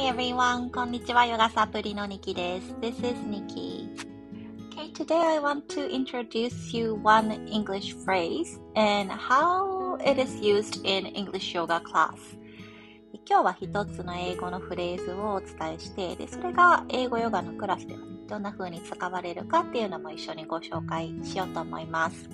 Hi everyone! こんにちは、ヨガサプリのニキです。This is Nikki. Okay, today I want to introduce you one English phrase and how it is used in English yoga class. 今日は一つの英語のフレーズをお伝えして、でそれが英語ヨガのクラスでは、ね、どんな風に使われるかっていうのも一緒にご紹介しようと思います。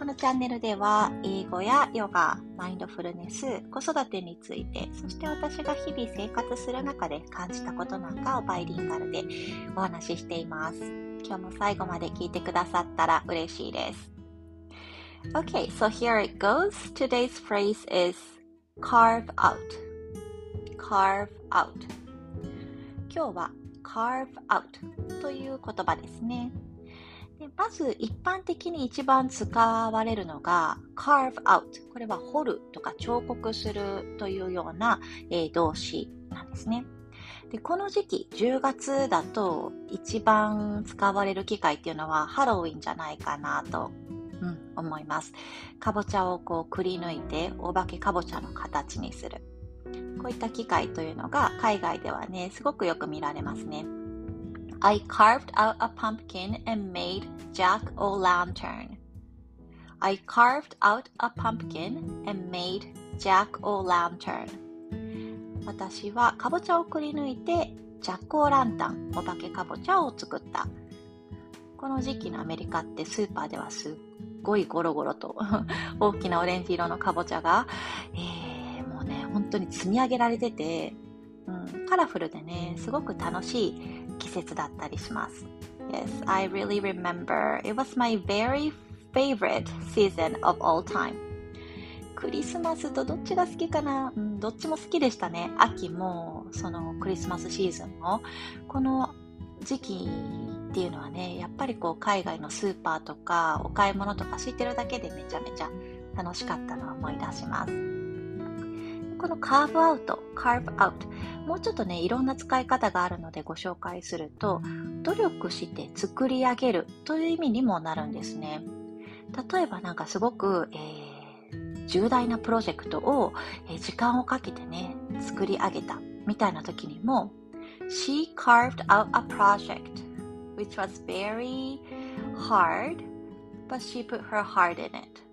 このチャンネルでは英語やヨガ、マインドフルネス、子育てについて、そして私が日々生活する中で感じたことなんかをバイリンガルでお話ししています。今日も最後まで聞いてくださったら嬉しいです。Okay, so here it goes. Today's phrase is carve out. carve out. 今日は carve out という言葉ですね。でまず一般的に一番使われるのが carve out これは彫るとか彫刻するというような、えー、動詞なんですね。でこの時期10月だと一番使われる機会っていうのはハロウィンじゃないかなと、うん、思います。かぼちゃをこうくり抜いてお化けかぼちゃの形にする。こういった機械というのが海外ではねすごくよく見られますね。I carved out a pumpkin and made jack-o'-lantern. I carved out a pumpkin and made jack-o'-lantern. 私はかぼちゃをくり抜いてジャック・オ・ランタン、お化けかぼちゃを作った。この時期のアメリカってスーパーではすっごいゴロゴロと 大きなオレンジ色のかぼちゃが、えー、もうね、本当に積み上げられてて、うん、カラフルでね、すごく楽しい季節だったりします。Yes, I really remember. It was my very favorite season of all time. クリスマスとどっちが好きかな、うん、どっちも好きでしたね。秋も、そのクリスマスシーズンも。この時期っていうのはね、やっぱりこう海外のスーパーとかお買い物とか知ってるだけでめちゃめちゃ楽しかったのを思い出します。このカーブアウト、カーブアウト、もうちょっとね、いろんな使い方があるのでご紹介すると、努力して作り上げるという意味にもなるんですね。例えばなんかすごく、えー、重大なプロジェクトを、えー、時間をかけてね、作り上げたみたいな時にも、She carved out a project which was very hard, but she put her heart in it.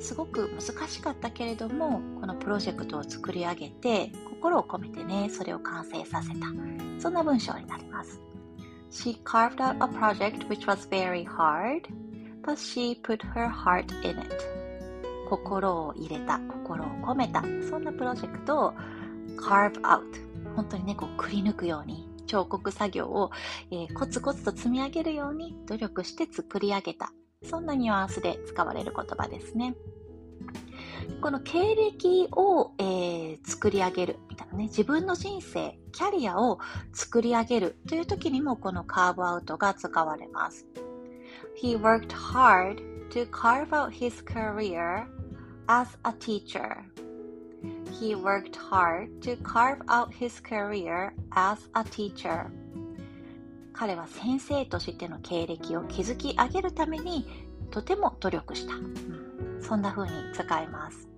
すごく難しかったけれどもこのプロジェクトを作り上げて心を込めてねそれを完成させた。そんな文章になります。She carved out a project which was very hard but she put her heart in it. 心を入れた心を込めた。そんなプロジェクトを carve out 本当にねこうくり抜くように彫刻作業を、えー、コツコツと積み上げるように努力して作り上げた。そんなニュアンスで使われる言葉ですね。この経歴を、えー、作り上げるみたいなね、自分の人生、キャリアを作り上げるという時にもこのカーブアウトが使われます。He worked hard to carve out his career as a teacher. He worked hard to carve out his career as a teacher. 彼は先生としての経歴を築き上げるためにとても努力した。うん、そんな風に使います。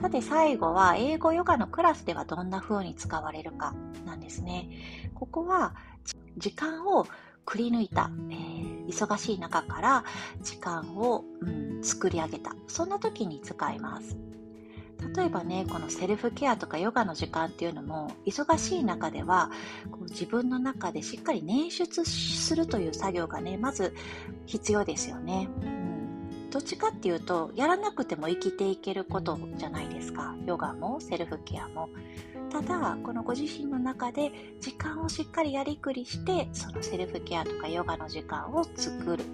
さて最後は英語ヨガのクラスではどんな風に使われるかなんですね。ここは時間をくり抜いた、えー、忙しい中から時間を、うん、作り上げた。そんな時に使います。例えばねこのセルフケアとかヨガの時間っていうのも忙しい中ではこう自分の中でしっかり捻出するという作業がねまず必要ですよね、うん、どっちかっていうとやらなくても生きていけることじゃないですか。ヨガもセルフケアも。ただこのご自身の中で時間をしっかりやりくりしてそのセルフケアとかヨガの時間を作る。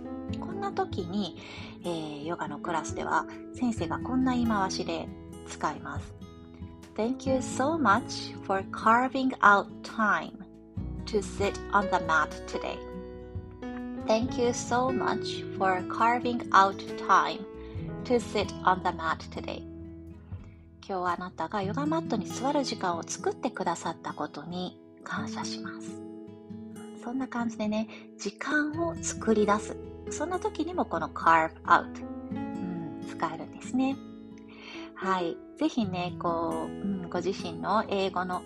こんな時に、えー、ヨガのクラスでは先生がこんな言い回しで使います。Thank you so much for carving out time to sit on the mat today. Thank you so much for carving out time to sit on the mat today. 今日あなたがヨガマットに座る時間を作ってくださったことに感謝します。そんな感じでね、時間を作り出す。そんな時にもこの carve out、うん、使えるんですね。はい。ぜひね、こう、うん、ご自身の英語の、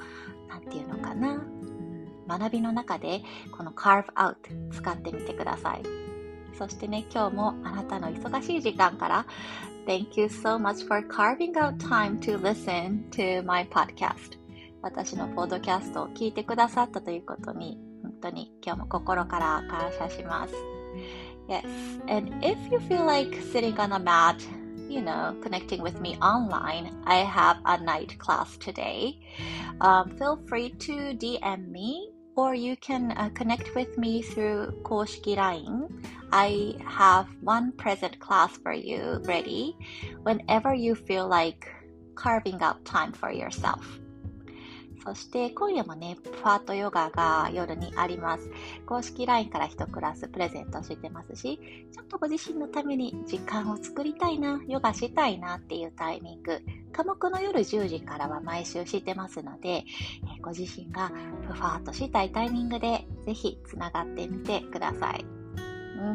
なんていうのかな、学びの中で、この carve out 使ってみてください。そしてね、今日もあなたの忙しい時間から、Thank you so much for carving out time to listen to my podcast. 私のポッドキャストを聞いてくださったということに、本当に今日も心から感謝します。Yes, and if you feel like sitting on a mat, you know, connecting with me online, I have a night class today. Um, feel free to DM me or you can uh, connect with me through 公式 LINE. I have one present class for you ready whenever you feel like carving out time for yourself. そして今夜もね、ファートヨガが夜にあります。公式 LINE から1クラスプレゼントしてますし、ちょっとご自身のために時間を作りたいな、ヨガしたいなっていうタイミング、科目の夜10時からは毎週してますので、えご自身がふわっとしたいタイミングでぜひつながってみてください。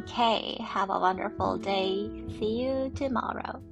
Okay, have a wonderful day. See you tomorrow.